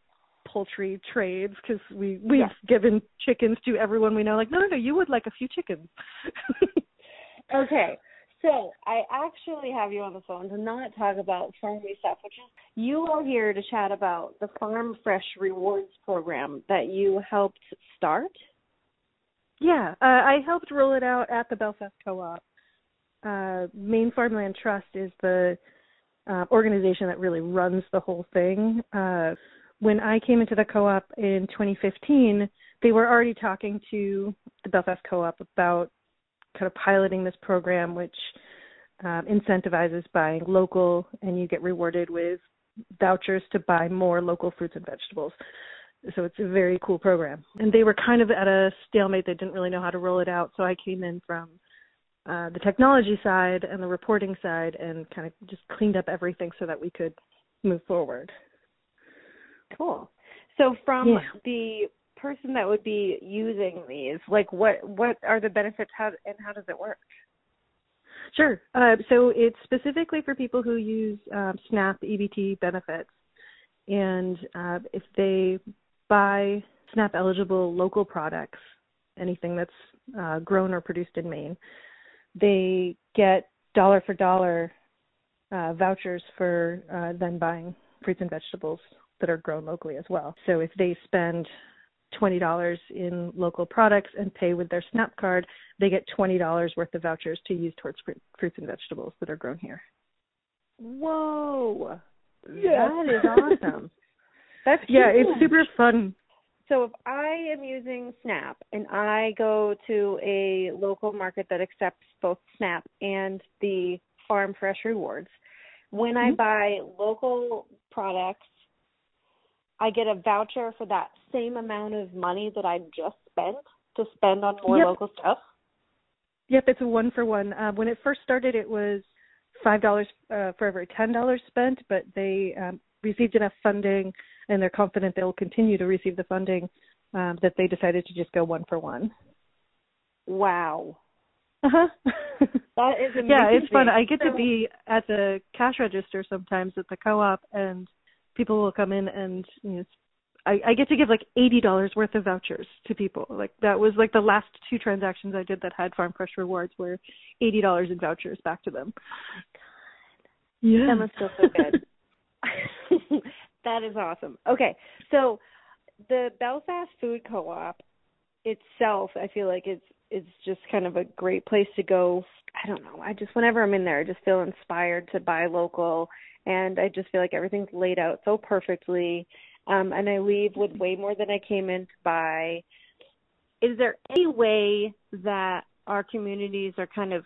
poultry trades because we we've given chickens to everyone we know. Like, no, no, no, you would like a few chickens. Okay. So I actually have you on the phone to not talk about farming stuff, which is you are here to chat about the Farm Fresh Rewards program that you helped start. yeah, uh, I helped roll it out at the Belfast Co-op. Uh, Maine Farmland Trust is the uh, organization that really runs the whole thing. Uh, when I came into the co-op in 2015, they were already talking to the Belfast Co-op about kind of piloting this program, which um, incentivizes buying local, and you get rewarded with vouchers to buy more local fruits and vegetables. So it's a very cool program. And they were kind of at a stalemate; they didn't really know how to roll it out. So I came in from uh, the technology side and the reporting side, and kind of just cleaned up everything so that we could move forward. Cool. So from Yeah. the person that would be using these, like what what are the benefits how and how does it work? Sure. Uh, so it's specifically for people who use um, SNAP EBT benefits, and uh, if they buy SNAP eligible local products, anything that's uh, grown or produced in Maine, they get dollar for dollar uh, vouchers for uh, then buying fruits and vegetables that are grown locally as well. So if they spend $20 in local products and pay with their SNAP card, they get $20 worth of vouchers to use towards fruits and vegetables that are grown here. Whoa. Yeah. That is awesome. That's yeah, huge. it's super fun. So if I am using Snap and I go to a local market that accepts both Snap and the Farm Fresh Rewards, when Mm-hmm. I buy local products, I get a voucher for that same amount of money that I just spent to spend on more Yep. local stuff. Yep, it's a one for one. Uh, when it first started, it was five dollars uh, for every ten dollars spent, but they um, received enough funding, and they're confident they'll continue to receive the funding um, that they decided to just go one for one. Wow. Uh huh. That is amazing. yeah, it's fun. I get to be at the cash register sometimes at the co-op, and people will come in and you know, I, I get to give like eighty dollars worth of vouchers to people. Like that was like the last two transactions I did that had Farm Fresh rewards were eighty dollars in vouchers back to them. Yeah, That must feel so good. that is awesome. Okay, so the Belfast Food Co-op itself, I feel like it's it's just kind of a great place to go. I don't know. I just whenever I'm in there, I just feel inspired to buy local, and I just feel like everything's laid out so perfectly. Um, and I leave with way more than I came in to buy. Is there any way that our communities are kind of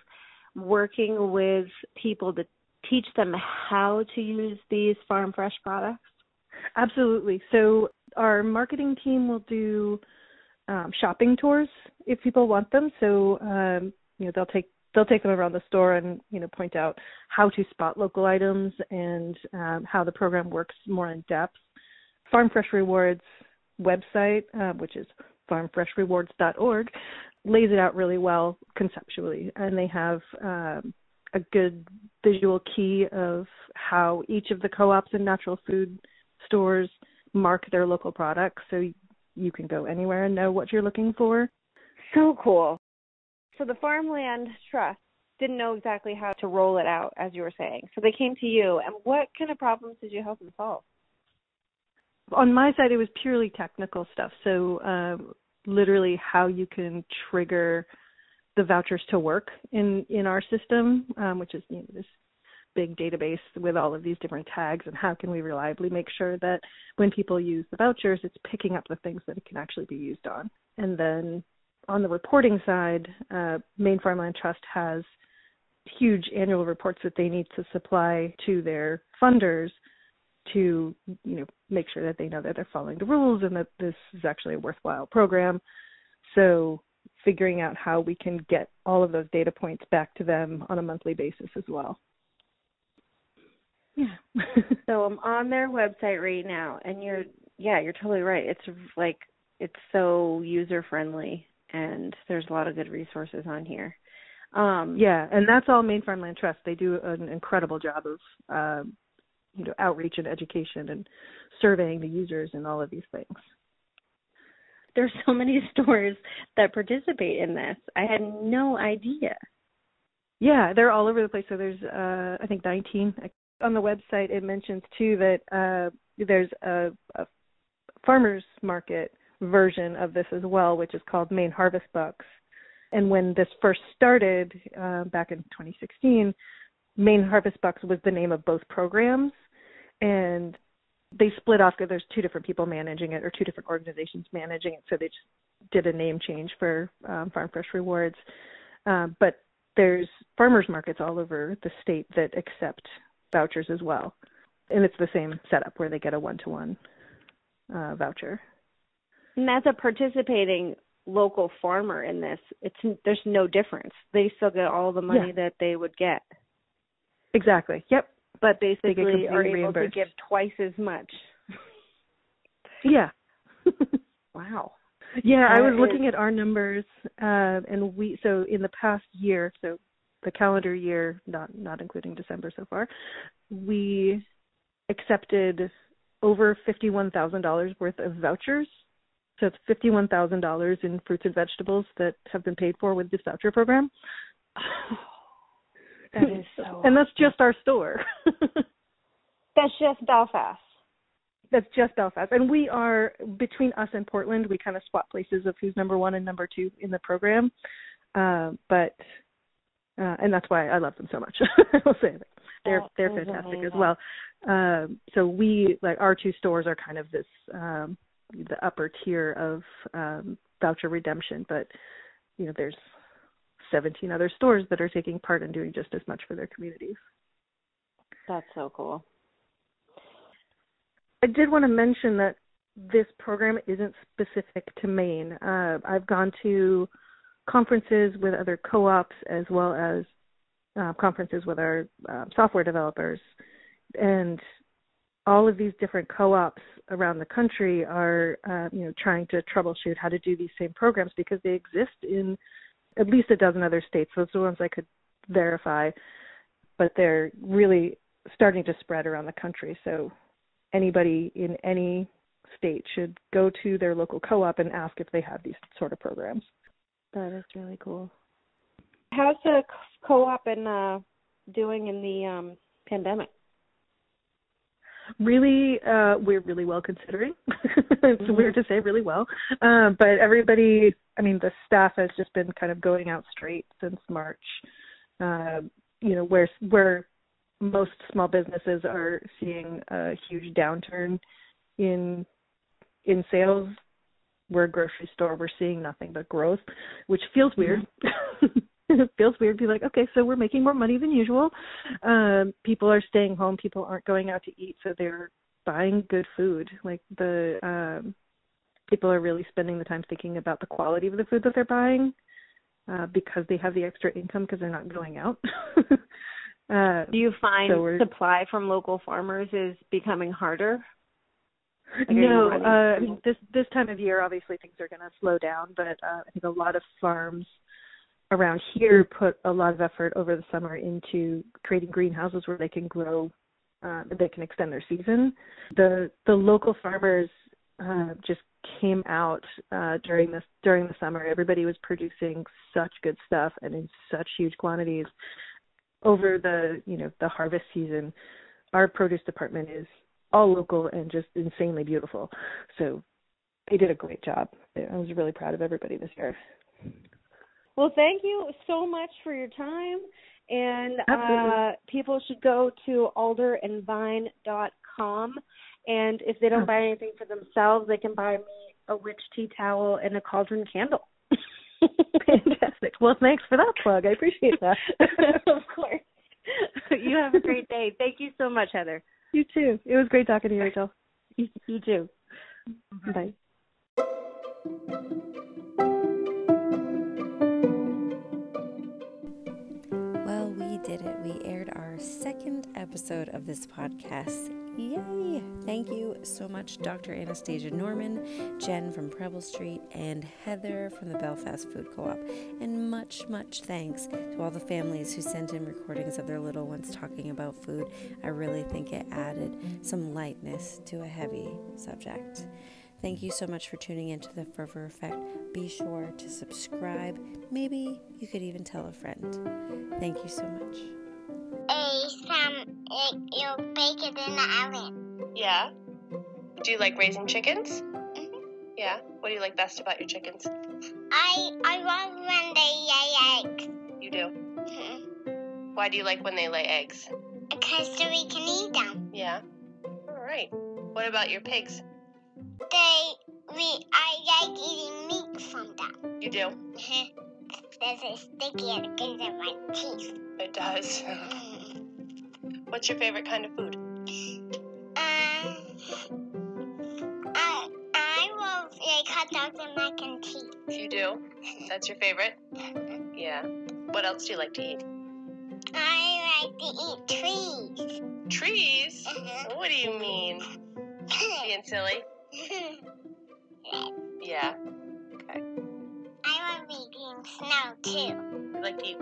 working with people to teach them how to use these farm fresh products? Absolutely. So our marketing team will do um, shopping tours if people want them. So um, you know they'll take they'll take them around the store and you know point out how to spot local items and um, how the program works more in depth. Farm Fresh Rewards website, uh, which is farmfreshrewards.org, lays it out really well conceptually, and they have um, a good visual key of how each of the co-ops and natural food stores mark their local products, so you can go anywhere and know what you're looking for. So cool. So the Farmland Trust didn't know exactly how to roll it out, as you were saying. So they came to you, and what kind of problems did you help them solve? On my side, it was purely technical stuff. So, um, literally, how you can trigger the vouchers to work in in our system, um, which is you know, this big database with all of these different tags, and how can we reliably make sure that when people use the vouchers, it's picking up the things that it can actually be used on. And then on the reporting side, uh, Maine Farmland Trust has huge annual reports that they need to supply to their funders to you know make sure that they know that they're following the rules and that this is actually a worthwhile program. So figuring out how we can get all of those data points back to them on a monthly basis as well. Yeah. So I'm on their website right now, and you're yeah, you're totally right. It's like it's so user friendly, and there's a lot of good resources on here. Um, yeah and that's all maine farmland trust they do an incredible job of um, you know outreach and education and surveying the users and all of these things there's so many stores that participate in this. I had no idea. Yeah, they're all over the place. So there's, uh, I think, 19 on the website. It mentions too that uh, there's a, a farmers market version of this as well, which is called Maine Harvest Bucks. And when this first started uh, back in 2016, Maine Harvest Bucks was the name of both programs, and they split off because there's two different people managing it or two different organizations managing it. So they just did a name change for um, Farm Fresh Rewards. Um, but there's farmers markets all over the state that accept vouchers as well, and it's the same setup where they get a one-to-one uh, voucher. And as a participating local farmer in this, it's there's no difference. They still get all the money Yeah. that they would get, Exactly. Yep. but basically are able to give twice as much. Yeah. Wow. Yeah, I was is- looking at our numbers, uh, and we so in the past year, so the calendar year, not not including December so far, we accepted over fifty one thousand dollars worth of vouchers. So it's fifty one thousand dollars in fruits and vegetables that have been paid for with this voucher program. That is so and that's just our store. That's just Belfast. that's just Belfast, and we are between us and Portland. We kind of swap places of who's number one and number two in the program, uh, but uh, and that's why I love them so much. I will say that they're they're fantastic as well. Um, so we like our two stores are kind of this um, the upper tier of um, voucher redemption, but you know there's 17 other stores that are taking part and doing just as much for their communities. That's so cool. I did want to mention that this program isn't specific to Maine. Uh, I've gone to conferences with other co-ops as well as uh, conferences with our uh, software developers, and all of these different co-ops around the country are, uh, you know, trying to troubleshoot how to do these same programs because they exist in at least a dozen other states. Those are the ones I could verify, but they're really starting to spread around the country. So anybody in any state should go to their local co-op and ask if they have these sort of programs. That is really cool. How's the co-op and uh, doing in the um, pandemic? Really, uh, we're really well considering. it's weird to say really well, um, but everybody. I mean, the staff has just been kind of going out straight since March. Uh, you know, where where most small businesses are seeing a huge downturn in in sales we're a grocery store we're seeing nothing but growth which feels weird it feels weird to be like okay so we're making more money than usual. Um people are staying home. People aren't going out to eat so they're buying good food. Like the um people are really spending the time thinking about the quality of the food that they're buying uh because they have the extra income because they're not going out. Uh Do you find So supply from local farmers is becoming harder? Like, no, uh, I mean, this this time of year, obviously things are going to slow down, but uh, I think a lot of farms around here put a lot of effort over the summer into creating greenhouses where they can grow, uh, they can extend their season. The the local farmers uh, just came out uh, during this during the summer. Everybody was producing such good stuff and in such huge quantities over the you know the harvest season. Our produce department is all local and just insanely beautiful. So they did a great job. I was really proud of everybody this year. Well, thank you so much for your time. And uh, people should go to alderandvine.com. And if they don't Oh. buy anything for themselves, they can buy me a witch tea towel and a cauldron candle. Fantastic. Well, thanks for that plug. I appreciate that. of course. You have a great day. Thank you so much, Heather. you too. It was great talking to you, Rachel. You, too. Bye. Well, did it. We aired our second episode of this podcast. Yay! Thank you so much, Dr. Anastasia Norman, Jen from Preble Street, and Heather from the Belfast Food Co op. And much, much thanks to all the families who sent in recordings of their little ones talking about food. I really think it added some lightness to a heavy subject. Thank you so much for tuning into the Fervor Effect. Be sure to subscribe. Maybe you could even tell a friend. Thank you so much. A some it, you bake it in the oven. Yeah. Do you like raising chickens? Mm-hmm. Yeah. What do you like best about your chickens? I I love when they lay eggs. You do. Mm-hmm. Why do you like when they lay eggs? Because so we can eat them. Yeah. All right. What about your pigs? They we I like eating meat from them. You do. There's a sticky and it gets in my teeth. It does. What's your favorite kind of food? Um, I I love like hot dogs and mac and cheese. You do. That's your favorite. Yeah. What else do you like to eat? I like to eat trees. Trees. What do you mean? Being silly. Yeah. Okay. I love eating snow too. Like eat